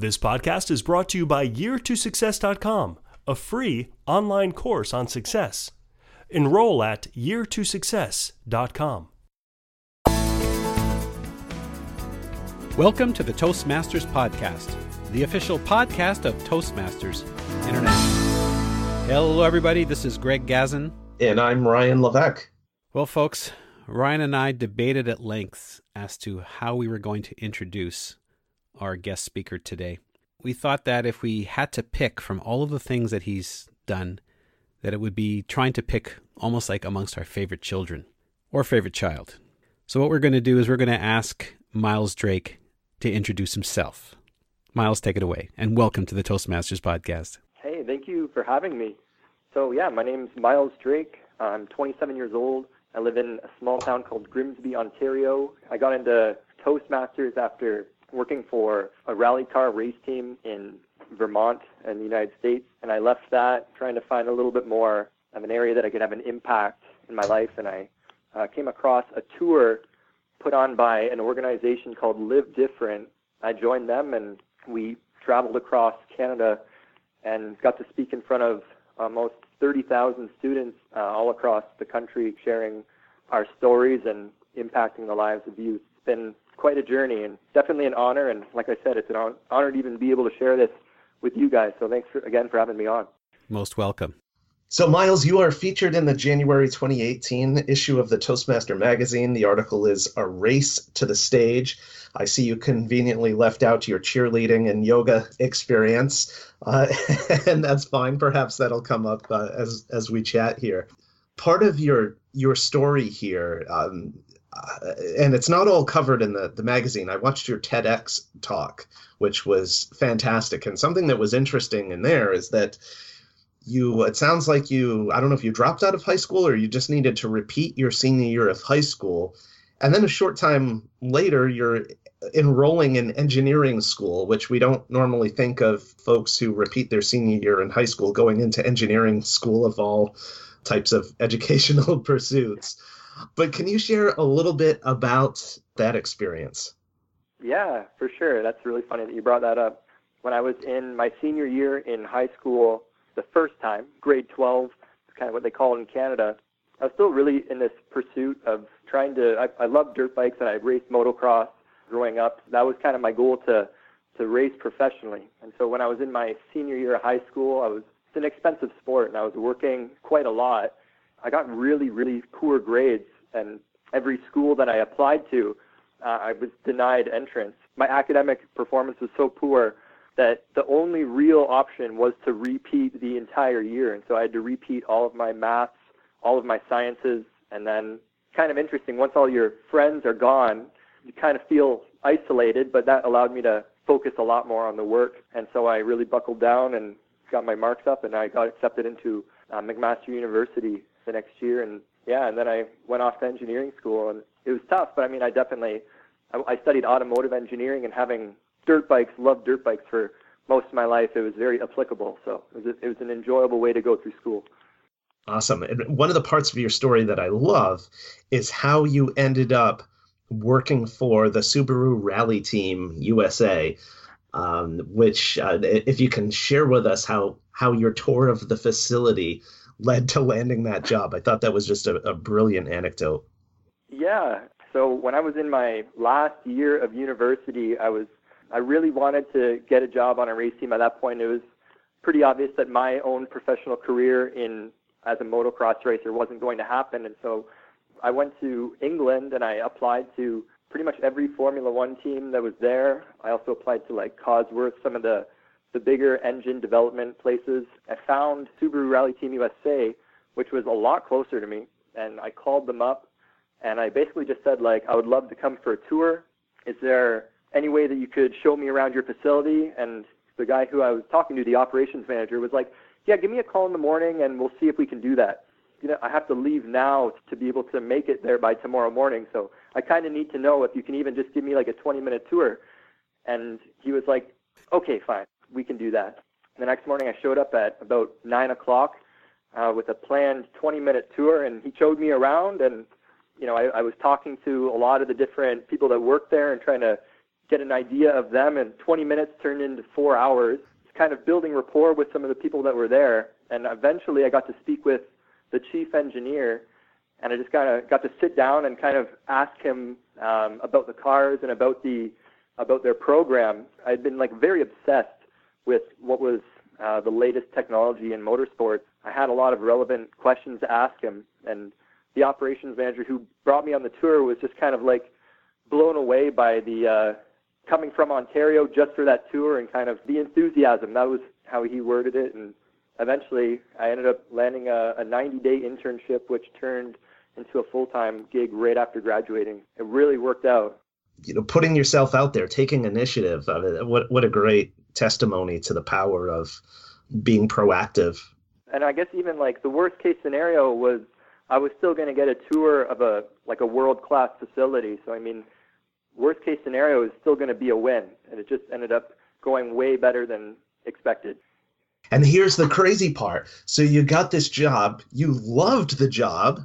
This podcast is brought to you by year2success.com, a free online course on success. Enroll at year2success.com. Welcome to the Toastmasters Podcast, the official podcast of Toastmasters International. Hello, everybody. This is Greg Gazin. And I'm Ryan Levesque. Well, folks, Ryan and I debated at length as to how we were going to introduce our guest speaker today. We thought that if we had to pick from all of the things that he's done, that it would be trying to pick almost like amongst our favorite children or favorite child. So, what we're going to do is we're going to ask Myles Drake to introduce himself. Myles, take it away, and welcome to the Toastmasters podcast. Hey, thank you for having me. So, yeah, my name's Myles Drake. I'm 27 years old. I live in a small town called Grimsby, Ontario. I got into Toastmasters after working for a rally car race team in Vermont in the United States, and I left that trying to find a little bit more of an area that I could have an impact in my life, and I uh, came across a tour put on by an organization called Live Different. I joined them, and we traveled across Canada and got to speak in front of almost 30,000 students uh, all across the country, sharing our stories and impacting the lives of youth. It's been quite a journey and definitely an honor. And like I said, it's an honor to even be able to share this with you guys. So thanks for, again for having me on. Most welcome. So, Myles, you are featured in the January 2018 issue of the Toastmaster magazine. The article is A Race to the Stage. I see you conveniently left out your cheerleading and yoga experience, uh, and that's fine. Perhaps that'll come up uh, as, as we chat here. Part of your your story here um, uh, and it's not all covered in the, the magazine. I watched your TEDx talk, which was fantastic. And something that was interesting in there is that you, it sounds like you, I don't know if you dropped out of high school or you just needed to repeat your senior year of high school. And then a short time later, you're enrolling in engineering school, which we don't normally think of folks who repeat their senior year in high school going into engineering school of all types of educational pursuits. But can you share a little bit about that experience? Yeah, for sure. That's really funny that you brought that up. When I was in my senior year in high school, the first time, grade 12, kind of what they call it in Canada, I was still really in this pursuit of trying to. I, I loved dirt bikes and I raced motocross growing up. That was kind of my goal to to race professionally. And so when I was in my senior year of high school, I was it's an expensive sport and I was working quite a lot I got really, really poor grades, and every school that I applied to, uh, I was denied entrance. My academic performance was so poor that the only real option was to repeat the entire year, and so I had to repeat all of my maths, all of my sciences, and then kind of interesting. Once all your friends are gone, you kind of feel isolated, but that allowed me to focus a lot more on the work, and so I really buckled down and got my marks up, and I got accepted into uh, McMaster University the next year, and yeah, and then I went off to engineering school, and it was tough, but I mean, I definitely I, I studied automotive engineering, and having dirt bikes, loved dirt bikes for most of my life. It was very applicable, so it was a, it was an enjoyable way to go through school. Awesome. And one of the parts of your story that I love is how you ended up working for the Subaru Rally Team USA, um, which, uh, if you can share with us how how your tour of the facility led to landing that job. I thought that was just a, a brilliant anecdote. Yeah. So when I was in my last year of university, I was I really wanted to get a job on a race team. At that point, it was pretty obvious that my own professional career in as a motocross racer wasn't going to happen, and so I went to England and I applied to pretty much every Formula One team that was there. I also applied to like Cosworth, some of the the bigger engine development places. I found Subaru Rally Team USA, which was a lot closer to me, and I called them up and I basically just said like I would love to come for a tour. Is there any way that you could show me around your facility? And the guy who I was talking to, the operations manager, was like, "Yeah, give me a call in the morning and we'll see if we can do that." You know, I have to leave now to be able to make it there by tomorrow morning, so I kind of need to know if you can even just give me like a 20-minute tour. And he was like, "Okay, fine." We can do that. The next morning, I showed up at about nine o'clock uh, with a planned 20-minute tour, and he showed me around. And you know, I, I was talking to a lot of the different people that work there and trying to get an idea of them, and 20 minutes turned into four hours, kind of building rapport with some of the people that were there. And eventually I got to speak with the chief engineer, and I just kind of got to sit down and kind of ask him um, about the cars and about the about their program. I'd been like very obsessed with what was uh, the latest technology in motorsports. I had a lot of relevant questions to ask him, and the operations manager who brought me on the tour was just kind of like blown away by the uh, coming from Ontario just for that tour and kind of the enthusiasm. That was how he worded it, and eventually I ended up landing a, a 90-day internship, which turned into a full-time gig right after graduating. It really worked out. You know, putting yourself out there, taking initiative. of it. what what a great testimony to the power of being proactive. And I guess even like the worst case scenario was I was still going to get a tour of a like a world class facility. So I mean, worst case scenario is still going to be a win, and it just ended up going way better than expected. And here's the crazy part. So you got this job, you loved the job,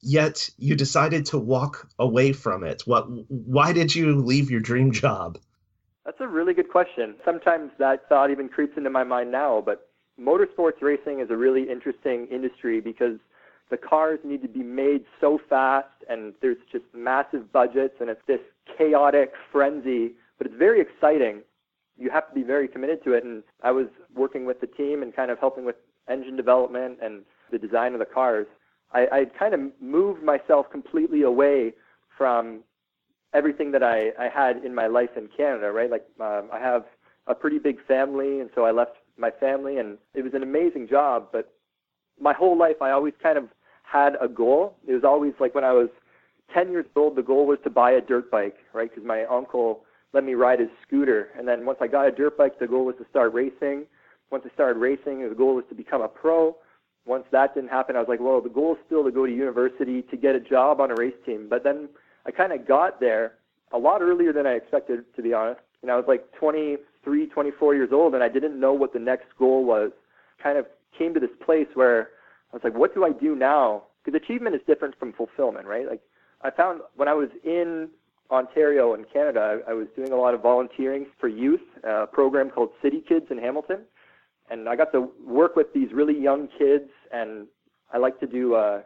yet you decided to walk away from it. What why did you leave your dream job? That's a really good question. Sometimes that thought even creeps into my mind now, but motorsports racing is a really interesting industry because the cars need to be made so fast and there's just massive budgets and it's this chaotic frenzy, but it's very exciting. You have to be very committed to it. And I was working with the team and kind of helping with engine development and the design of the cars. I, I kind of moved myself completely away from everything that I, I had in my life in Canada, right? Like um, I have a pretty big family, and so I left my family, and it was an amazing job. But my whole life, I always kind of had a goal. It was always like when I was 10 years old, the goal was to buy a dirt bike, right? Because my uncle let me ride his scooter. And then once I got a dirt bike, the goal was to start racing. Once I started racing, the goal was to become a pro. Once that didn't happen, I was like, well, the goal is still to go to university to get a job on a race team. But then I kind of got there a lot earlier than I expected, to be honest. And I was like 23, 24 years old, and I didn't know what the next goal was. Kind of came to this place where I was like, what do I do now? Because achievement is different from fulfillment, right? Like I found when I was in Ontario and Canada, I, I was doing a lot of volunteering for youth, uh, a program called City Kids in Hamilton, and I got to work with these really young kids, and I like to do uh,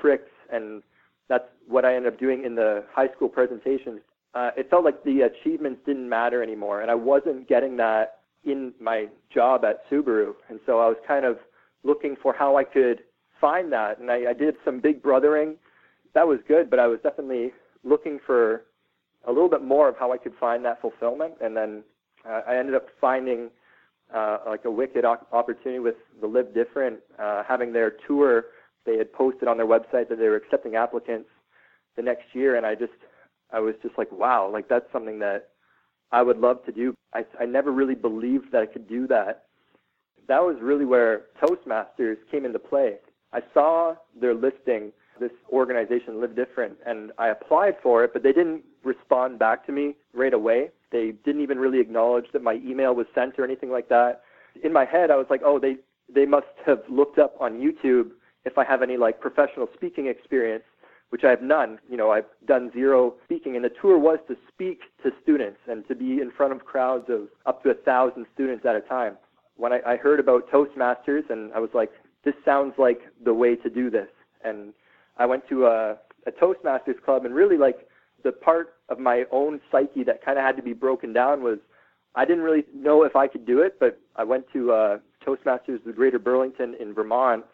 tricks, and that's what I ended up doing in the high school presentations. Uh, it felt like the achievements didn't matter anymore, and I wasn't getting that in my job at Subaru, and so I was kind of looking for how I could find that. And I, I did some big brothering. That was good, but I was definitely looking for a little bit more of how I could find that fulfillment. And then uh, I ended up finding uh, like a wicked opportunity with the Live Different, uh, having their tour. They had posted on their website that they were accepting applicants the next year, and I just, I was just like, wow, like that's something that I would love to do. I, I never really believed that I could do that that was really where Toastmasters came into play. I saw their listing, this organization Live Different, and I applied for it, but they didn't respond back to me right away. They didn't even really acknowledge that my email was sent or anything like that. In my head, I was like, oh, they they must have looked up on YouTube if I have any like professional speaking experience, which I have none. You know, I've done zero speaking, and the tour was to speak to students and to be in front of crowds of up to a thousand students at a time when I, I heard about Toastmasters, and I was like, this sounds like the way to do this. And I went to a, a Toastmasters club, and really like the part of my own psyche that kind of had to be broken down was I didn't really know if I could do it, but I went to uh, Toastmasters the Greater Burlington in Vermont,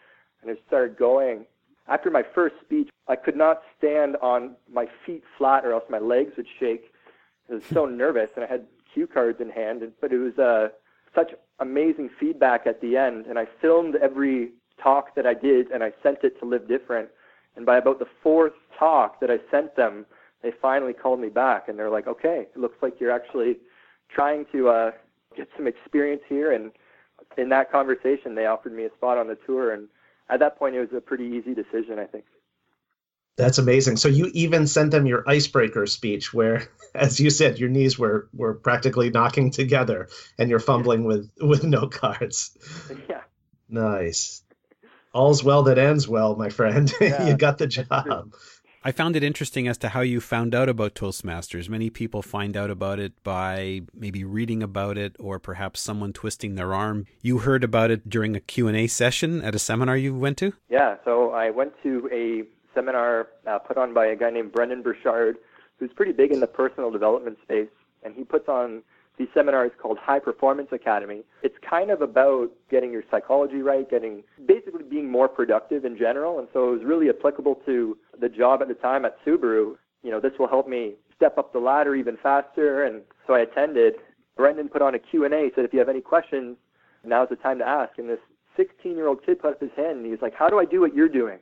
and I started going. After my first speech, I could not stand on my feet flat, or else my legs would shake. I was so nervous, and I had cue cards in hand, but it was uh, such amazing feedback at the end. And I filmed every talk that I did and I sent it to Live Different. And by about the fourth talk that I sent them, they finally called me back and they're like, okay, it looks like you're actually trying to uh, get some experience here. And in that conversation, they offered me a spot on the tour. And at that point, it was a pretty easy decision, I think. That's amazing. So you even sent them your icebreaker speech where, as you said, your knees were, were practically knocking together and you're fumbling with, with note cards. Yeah. Nice. All's well that ends well, my friend. Yeah, you got the job. I found it interesting as to how you found out about Toastmasters. Many people find out about it by maybe reading about it or perhaps someone twisting their arm. You heard about it during a Q&A session at a seminar you went to? Yeah, so I went to a seminar uh, put on by a guy named Brendon Burchard, who's pretty big in the personal development space, and he puts on these seminars called High Performance Academy. It's kind of about getting your psychology right, getting basically being more productive in general. And so it was really applicable to the job at the time at Subaru. You know, this will help me step up the ladder even faster. And so I attended. Brendon put on a Q&A, said if you have any questions, now's the time to ask. And this 16-year-old kid put up his hand and he was like, how do I do what you're doing?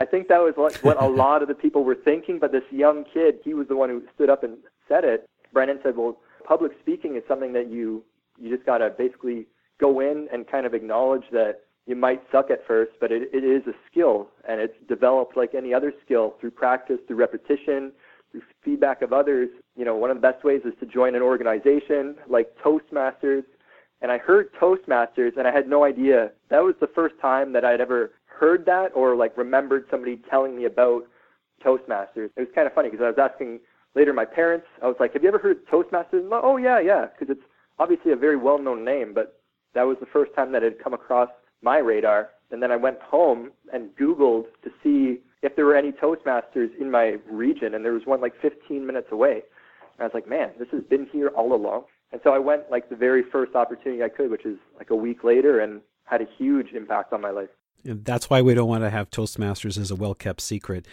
I think that was what a lot of the people were thinking, but this young kid, he was the one who stood up and said it. Brendon said, well, public speaking is something that you you just got to basically go in and kind of acknowledge that you might suck at first, but it, it is a skill and it's developed like any other skill through practice, through repetition, through feedback of others. You know, one of the best ways is to join an organization like Toastmasters. And I heard Toastmasters and I had no idea. That was the first time that I'd ever heard that or like remembered somebody telling me about Toastmasters. It was kind of funny because I was asking later my parents, I was like, have you ever heard of Toastmasters? Like, oh, yeah, yeah, because it's obviously a very well-known name, but that was the first time that it had come across my radar. And then I went home and Googled to see if there were any Toastmasters in my region, and there was one like 15 minutes away. And I was like, man, this has been here all along. And so I went like the very first opportunity I could, which is like a week later, and had a huge impact on my life. And that's why we don't want to have Toastmasters as a well kept secret.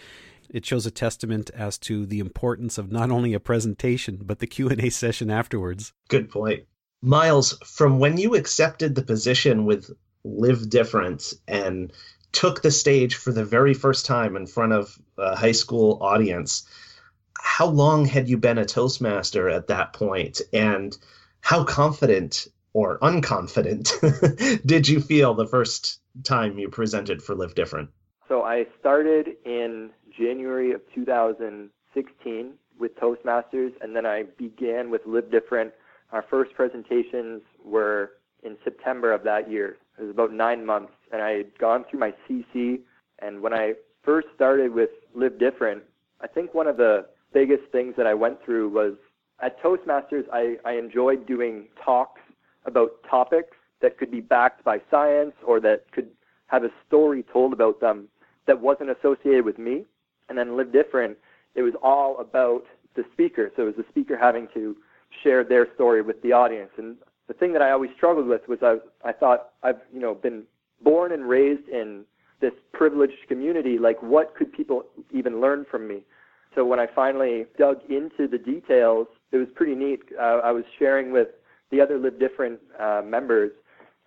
It shows a testament as to the importance of not only a presentation but the Q&A session afterwards. Good point. Myles, from when you accepted the position with Live Different and took the stage for the very first time in front of a high school audience, how long had you been a Toastmaster at that point, and how confident or unconfident did you feel the first time you presented for Live Different? So I started in January of 2016 with Toastmasters, and then I began with Live Different. Our first presentations were in September of that year. It was about nine months, and I had gone through my CC. And when I first started with Live Different, I think one of the biggest things that I went through was at Toastmasters, I, I enjoyed doing talks about topics that could be backed by science or that could have a story told about them that wasn't associated with me and then Live Different, it was all about the speaker. So it was the speaker having to share their story with the audience. And the thing that I always struggled with was I, I thought I've you know been born and raised in this privileged community. Like, what could people even learn from me? So when I finally dug into the details, it was pretty neat. Uh, I was sharing with the other Live Different uh, members,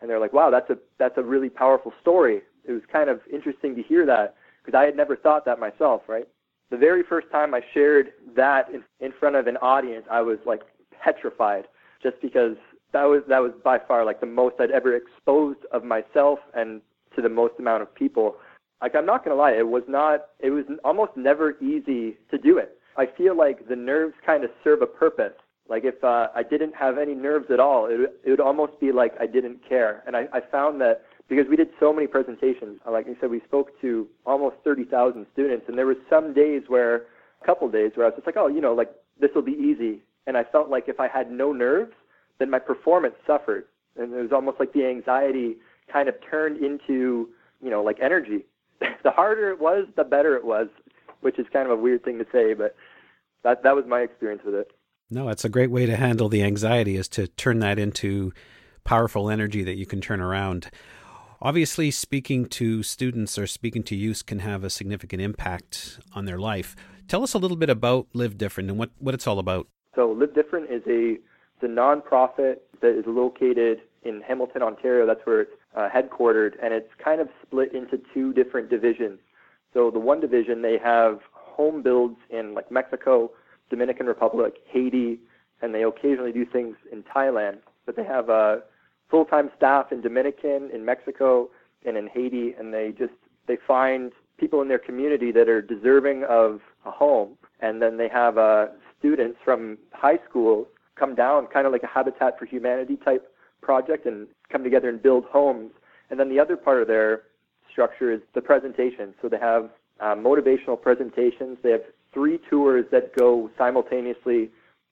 and they're like, "Wow, that's a that's a really powerful story." It was kind of interesting to hear that because I had never thought that myself, right? The very first time I shared that in, in front of an audience, I was like petrified just because that was that was by far like the most I'd ever exposed of myself and to the most amount of people. Like I'm not gonna lie, it was not it was almost never easy to do it. I feel like the nerves kind of serve a purpose. Like if uh, I didn't have any nerves at all, it, it would almost be like I didn't care. And I, I found that because we did so many presentations. Uh, like I said, we spoke to almost 30,000 students, and there were some days where, a couple days where I was just like, oh, you know, like this will be easy. And I felt like if I had no nerves, then my performance suffered. And it was almost like the anxiety kind of turned into, you know, like energy. the harder it was, the better it was, which is kind of a weird thing to say, but that that was my experience with it. No, it's a great way to handle the anxiety is to turn that into powerful energy that you can turn around. Obviously, speaking to students or speaking to youth can have a significant impact on their life. Tell us a little bit about Live Different and what, what it's all about. So, Live Different is a, it's a nonprofit that is located in Hamilton, Ontario. That's where it's uh, headquartered, and it's kind of split into two different divisions. So, the one division, they have home builds in like Mexico, Dominican Republic, Haiti, and they occasionally do things in Thailand. But they have uh, full-time staff in Dominican, in Mexico, and in Haiti, and they just they find people in their community that are deserving of a home, and then they have uh, students from high schools come down, kind of like a Habitat for Humanity type project, and come together and build homes. And then the other part of their structure is the presentation. So they have uh, motivational presentations. They have three tours that go simultaneously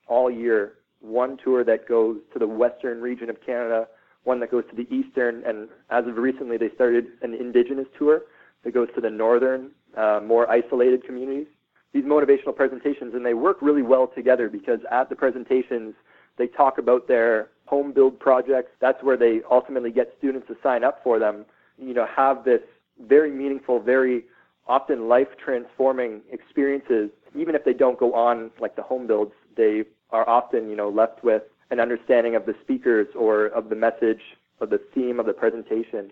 all year. One tour that goes to the western region of Canada, one that goes to the eastern, and as of recently, they started an indigenous tour that goes to the northern, uh, more isolated communities. These motivational presentations, and they work really well together because at the presentations, they talk about their home build projects. That's where they ultimately get students to sign up for them. You know, have this very meaningful, very often life transforming experiences. Even if they don't go on like the home builds, they are often, you know, left with an understanding of the speakers or of the message or the theme of the presentation.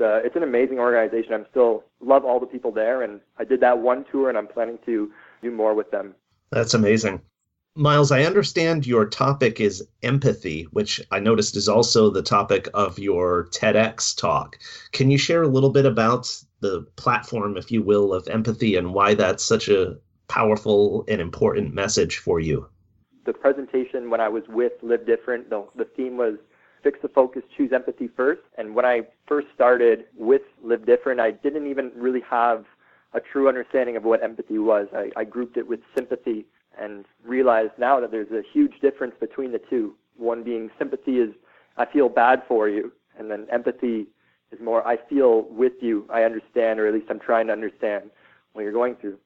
Uh, it's an amazing organization. I'm still love all the people there, and I did that one tour, and I'm planning to do more with them. That's amazing. Myles, I understand your topic is empathy, which I noticed is also the topic of your TEDx talk. Can you share a little bit about the platform, if you will, of empathy and why that's such a powerful and important message for you? The presentation when I was with Live Different, the, the theme was fix the focus, choose empathy first. And when I first started with Live Different, I didn't even really have a true understanding of what empathy was. I, I grouped it with sympathy and realized now that there's a huge difference between the two. One being sympathy is I feel bad for you, and then empathy is more I feel with you, I understand, or at least I'm trying to understand what you're going through.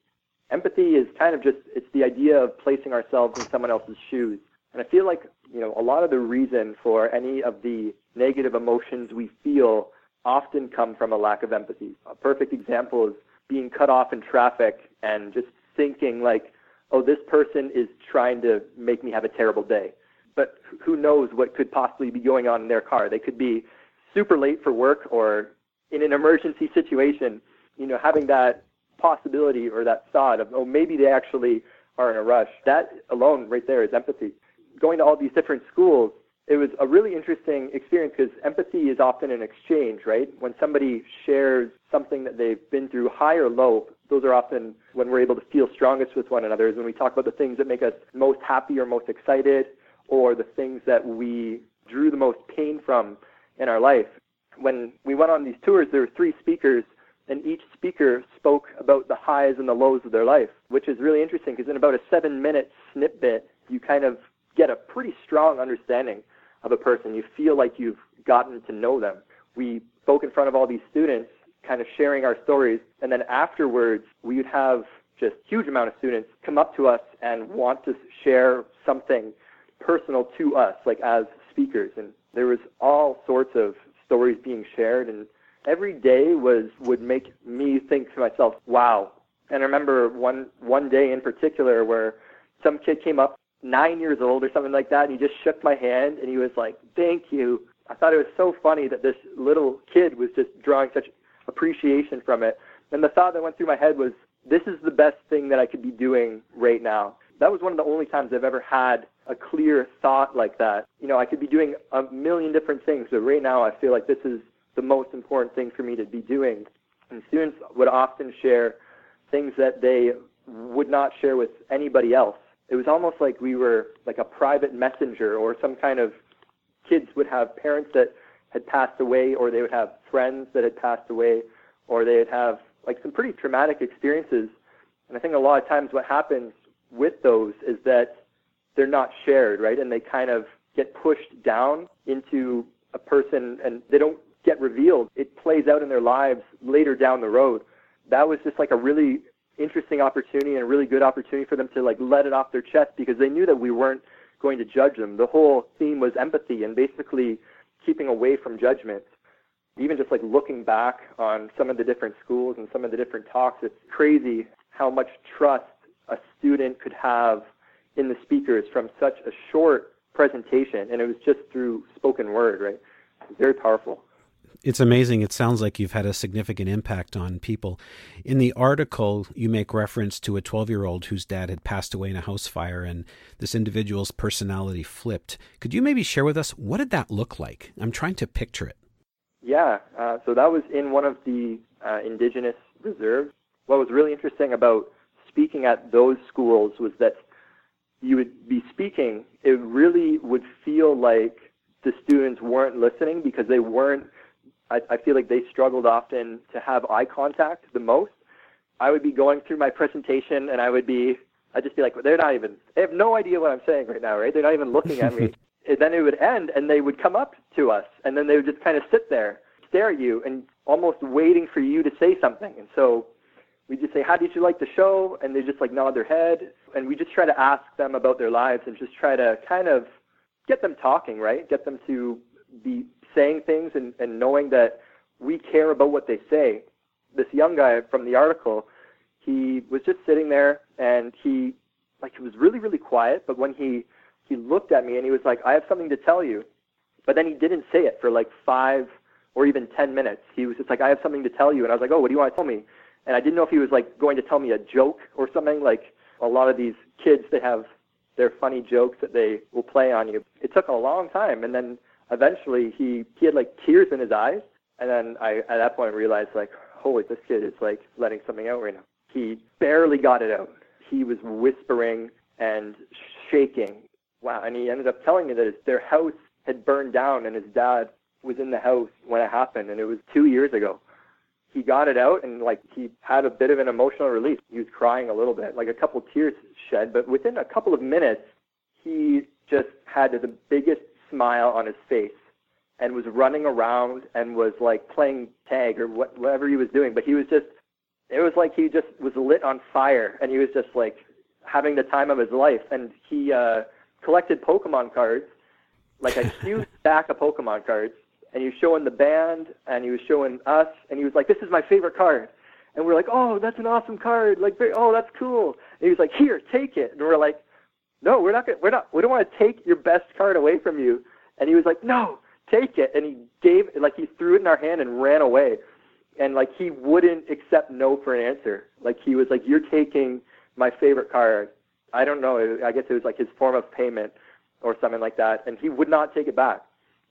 Empathy is kind of just it's the idea of placing ourselves in someone else's shoes. And I feel like, you know, a lot of the reason for any of the negative emotions we feel often come from a lack of empathy. A perfect example is being cut off in traffic and just thinking like, oh, this person is trying to make me have a terrible day. But who knows what could possibly be going on in their car? They could be super late for work or in an emergency situation, you know, having that possibility or that thought of, oh, maybe they actually are in a rush. That alone right there is empathy. Going to all these different schools, it was a really interesting experience because empathy is often an exchange, right? When somebody shares something that they've been through, high or low, those are often when we're able to feel strongest with one another, is when we talk about the things that make us most happy or most excited, or the things that we drew the most pain from in our life. When we went on these tours, there were three speakers, and each speaker spoke about the highs and the lows of their life, which is really interesting because in about a seven minute snippet, you kind of get a pretty strong understanding of a person. You feel like you've gotten to know them. We spoke in front of all these students, kind of sharing our stories, and then afterwards, we would have just huge amount of students come up to us and want to share something personal to us, like as speakers. And there was all sorts of stories being shared, and every day was would make me think to myself, "Wow!" And I remember one one day in particular where some kid came up, nine years old or something like that, and he just shook my hand and he was like, "Thank you." I thought it was so funny that this little kid was just drawing such appreciation from it. And the thought that went through my head was, "This is the best thing that I could be doing right now." That was one of the only times I've ever had a clear thought like that. You know, I could be doing a million different things, but right now I feel like this is the most important thing for me to be doing. And students would often share things that they would not share with anybody else. It was almost like we were like a private messenger or some kind of kids would have parents that had passed away or they would have friends that had passed away or they'd have like some pretty traumatic experiences. And I think a lot of times what happens with those is that they're not shared, right? And they kind of get pushed down into a person and they don't get revealed. It plays out in their lives later down the road. That was just like a really interesting opportunity and a really good opportunity for them to like let it off their chest because they knew that we weren't going to judge them. The whole theme was empathy and basically keeping away from judgment. Even just like looking back on some of the different schools and some of the different talks, it's crazy how much trust a student could have in the speakers from such a short presentation, and it was just through spoken word, right? Very powerful. It's amazing. It sounds like you've had a significant impact on people. In the article, you make reference to a 12 year old whose dad had passed away in a house fire, and this individual's personality flipped. Could you maybe share with us what did that look like? I'm trying to picture it. Yeah, uh, so that was in one of the uh, indigenous reserves. What was really interesting about speaking at those schools was that you would be speaking, it really would feel like the students weren't listening because they weren't. I, I feel like they struggled often to have eye contact the most, I would be going through my presentation and I would be, I'd just be like, they're not even, they have no idea what I'm saying right now, right? They're not even looking at me. and then it would end and they would come up to us and then they would just kind of sit there, stare at you and almost waiting for you to say something. And so we just say, how did you like the show? And they just like nod their head. And we just try to ask them about their lives and just try to kind of get them talking, right? Get them to be saying things and, and knowing that we care about what they say. This young guy from the article, he was just sitting there and he like he was really, really quiet, but when he he looked at me and he was like, I have something to tell you. But then he didn't say it for like five or even ten minutes. He was just like, I have something to tell you and I was like, Oh, what do you want to tell me? And I didn't know if he was like going to tell me a joke or something, like a lot of these kids they have their funny jokes that they will play on you. It took a long time and then eventually he he had like tears in his eyes and then I at that point realized like, holy, this kid is like letting something out right now. He barely got it out. He was whispering and shaking. Wow. And he ended up telling me that his, their house had burned down and his dad was in the house when it happened and it was two years ago. He got it out and like he had a bit of an emotional release. He was crying a little bit, like a couple tears shed, but within a couple of minutes, he just had the biggest smile on his face and was running around and was like playing tag or what, whatever he was doing. But he was just, it was like he just was lit on fire and he was just like having the time of his life. And he uh, collected Pokemon cards, like a huge stack of Pokemon cards. And he was showing the band and he was showing us and he was like, this is my favorite card. And we're like, oh, that's an awesome card. Like, oh, that's cool. And he was like, here, take it. And we're like, no, we're not gonna, we're not, we don't want to take your best card away from you. And he was like, no, take it. And he gave, like, he threw it in our hand and ran away. And, like, he wouldn't accept no for an answer. Like, he was like, you're taking my favorite card. I don't know. I guess it was like his form of payment or something like that. And he would not take it back.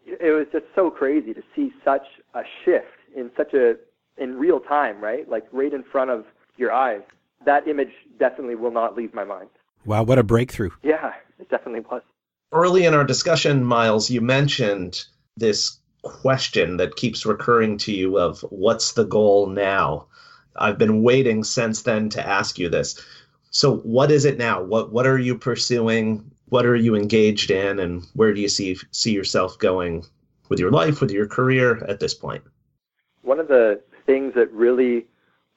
It was just so crazy to see such a shift in such a, in real time, right? Like, right in front of your eyes. That image definitely will not leave my mind. Wow, what a breakthrough. Yeah, it definitely was. Early in our discussion, Myles, you mentioned this question that keeps recurring to you of what's the goal now? I've been waiting since then to ask you this. So what is it now? What what are you pursuing? What are you engaged in and where do you see see yourself going with your life, with your career at this point? One of the things that really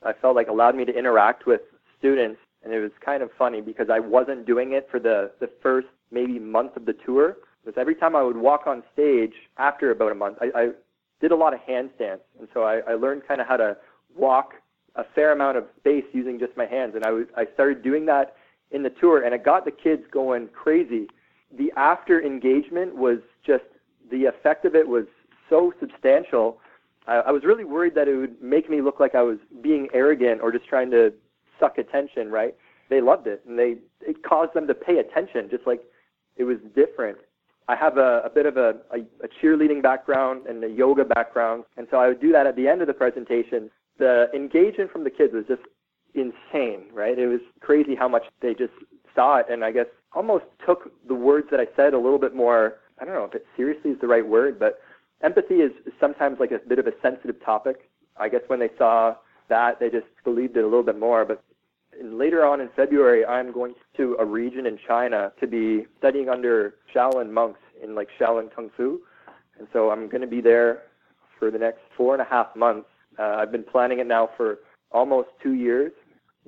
I felt like allowed me to interact with students and it was kind of funny because I wasn't doing it for the the first maybe month of the tour Because every time I would walk on stage after about a month, I, I did a lot of handstands, and so I, I learned kind of how to walk a fair amount of space using just my hands, and I was I started doing that in the tour, and it got the kids going crazy. The after engagement was just the effect of it was so substantial. I, I was really worried that it would make me look like I was being arrogant or just trying to suck attention. Right? They loved it, and they it caused them to pay attention, just like it was different. I have a, a bit of a, a, a cheerleading background and a yoga background, and so I would do that at the end of the presentation. The engagement from the kids was just insane, right? It was crazy how much they just saw it, and I guess almost took the words that I said a little bit more. I don't know if it seriously is the right word, but empathy is sometimes like a bit of a sensitive topic. I guess when they saw that, they just believed it a little bit more. But later on in February, I'm going to a region in China to be studying under Shaolin monks in like Shaolin Kung Fu. And so I'm going to be there for the next four and a half months. Uh, I've been planning it now for almost two years.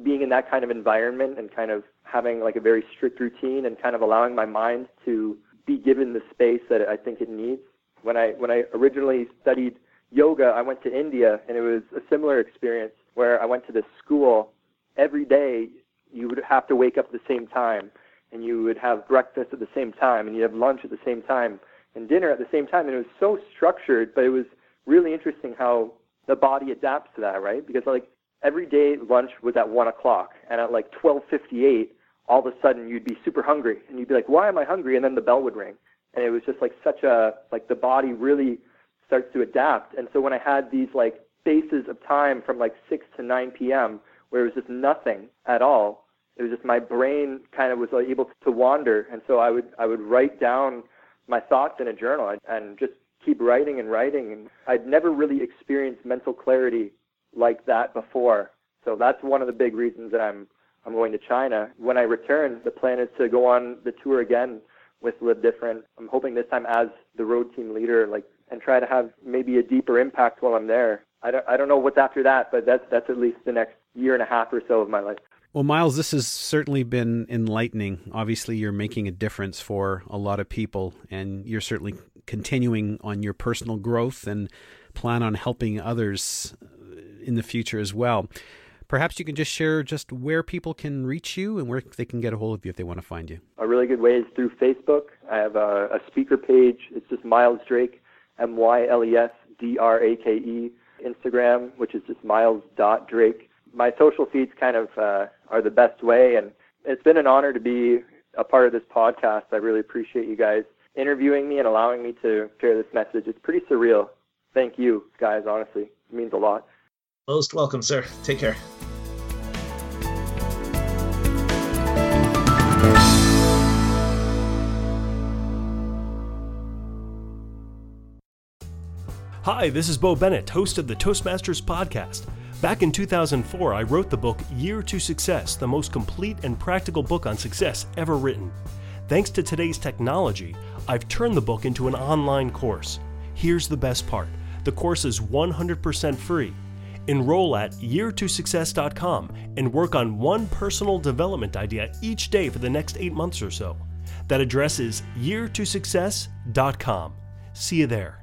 Being in that kind of environment and kind of having like a very strict routine and kind of allowing my mind to be given the space that I think it needs. When I when I originally studied yoga, I went to India and it was a similar experience where I went to this school every day you would have to wake up at the same time and you would have breakfast at the same time and you'd have lunch at the same time and dinner at the same time and it was so structured but it was really interesting how the body adapts to that right? Because like every day lunch was at one o'clock and at like twelve fifty eight all of a sudden you'd be super hungry and you'd be like why am i hungry? And then the bell would ring and it was just like such a like the body really starts to adapt and so when i had these like spaces of time from like six to nine p.m where it was just nothing at all. It was just my brain kind of was able to wander, and so I would I would write down my thoughts in a journal and just keep writing and writing. And I'd never really experienced mental clarity like that before. So that's one of the big reasons that I'm I'm going to China. When I return, the plan is to go on the tour again with Live Different. I'm hoping this time as the road team leader, like, and try to have maybe a deeper impact while I'm there. I don't, I don't know what's after that, but that's that's at least the next year and a half or so of my life. Well, Myles, this has certainly been enlightening. Obviously, you're making a difference for a lot of people, and you're certainly continuing on your personal growth and plan on helping others uh, in the future as well. Perhaps you can just share just where people can reach you and where they can get a hold of you if they want to find you. A really good way is through Facebook. I have a, a speaker page. It's just Myles Drake, M Y L E S D R A K E. Instagram, which is just myles.drake my social feeds kind of uh, are the best way, and it's been an honor to be a part of this podcast. I really appreciate you guys interviewing me and allowing me to share this message. It's pretty surreal. Thank you, guys. Honestly, it means a lot. Most welcome, sir. Take care. Hi, this is Bo Bennett, host of the Toastmasters Podcast. Back in 2004, I wrote the book Year to Success, the most complete and practical book on success ever written. Thanks to today's technology, I've turned the book into an online course. Here's the best part the course is 100% free. Enroll at year2success.com and work on one personal development idea each day for the next eight months or so. That address is year2success.com. See you there.